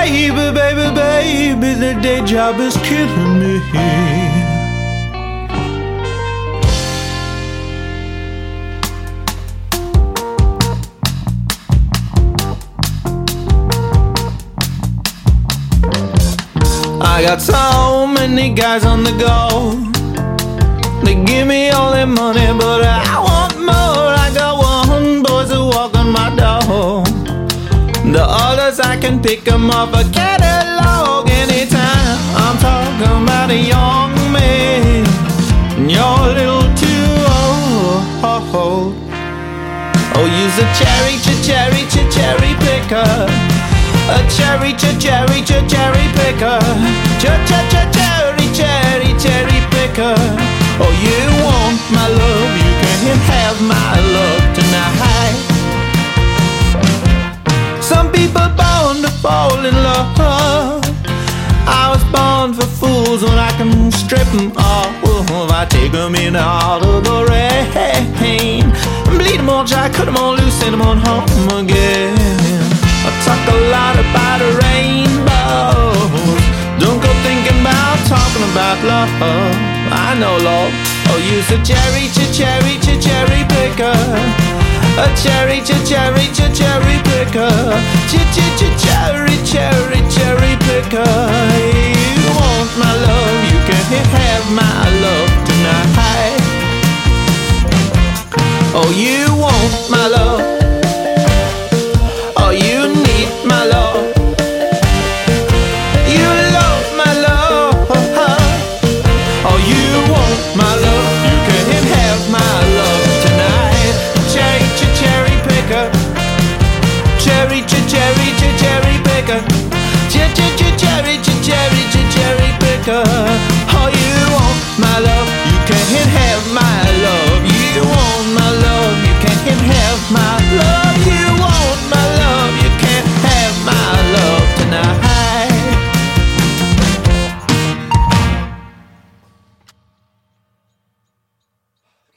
baby, baby, baby, the day job is killing me. I got so many guys on the go. They give me all their money, but I want The I can pick 'em off a catalog anytime. I'm talking about a young man. You're a little too old. Oh, use a cherry, ch- cherry, ch- cherry picker. A cherry, ch- cherry, ch- cherry picker. Ch- cherry, cherry, cherry picker. Oh, you want my love? You can have my love fall in love. I was born for fools when I can strip 'em off. I take 'em in out of the rain. Bleed 'em all dry, cut 'em all loose, send 'em on home again. I talk a lot about a rainbow. Don't go thinking about talking about love. I know love. Oh, use a cherry, ch- cherry, cherry picker. A cherry, ch- cherry, ch- cherry picker. Ch- ch- ch- cherry, cherry, cherry picker. You want my love, you can have my love tonight. Oh, you want my love. Cherry, cherry picker. Ch- ch- ch- cherry, ch- cherry, cherry picker.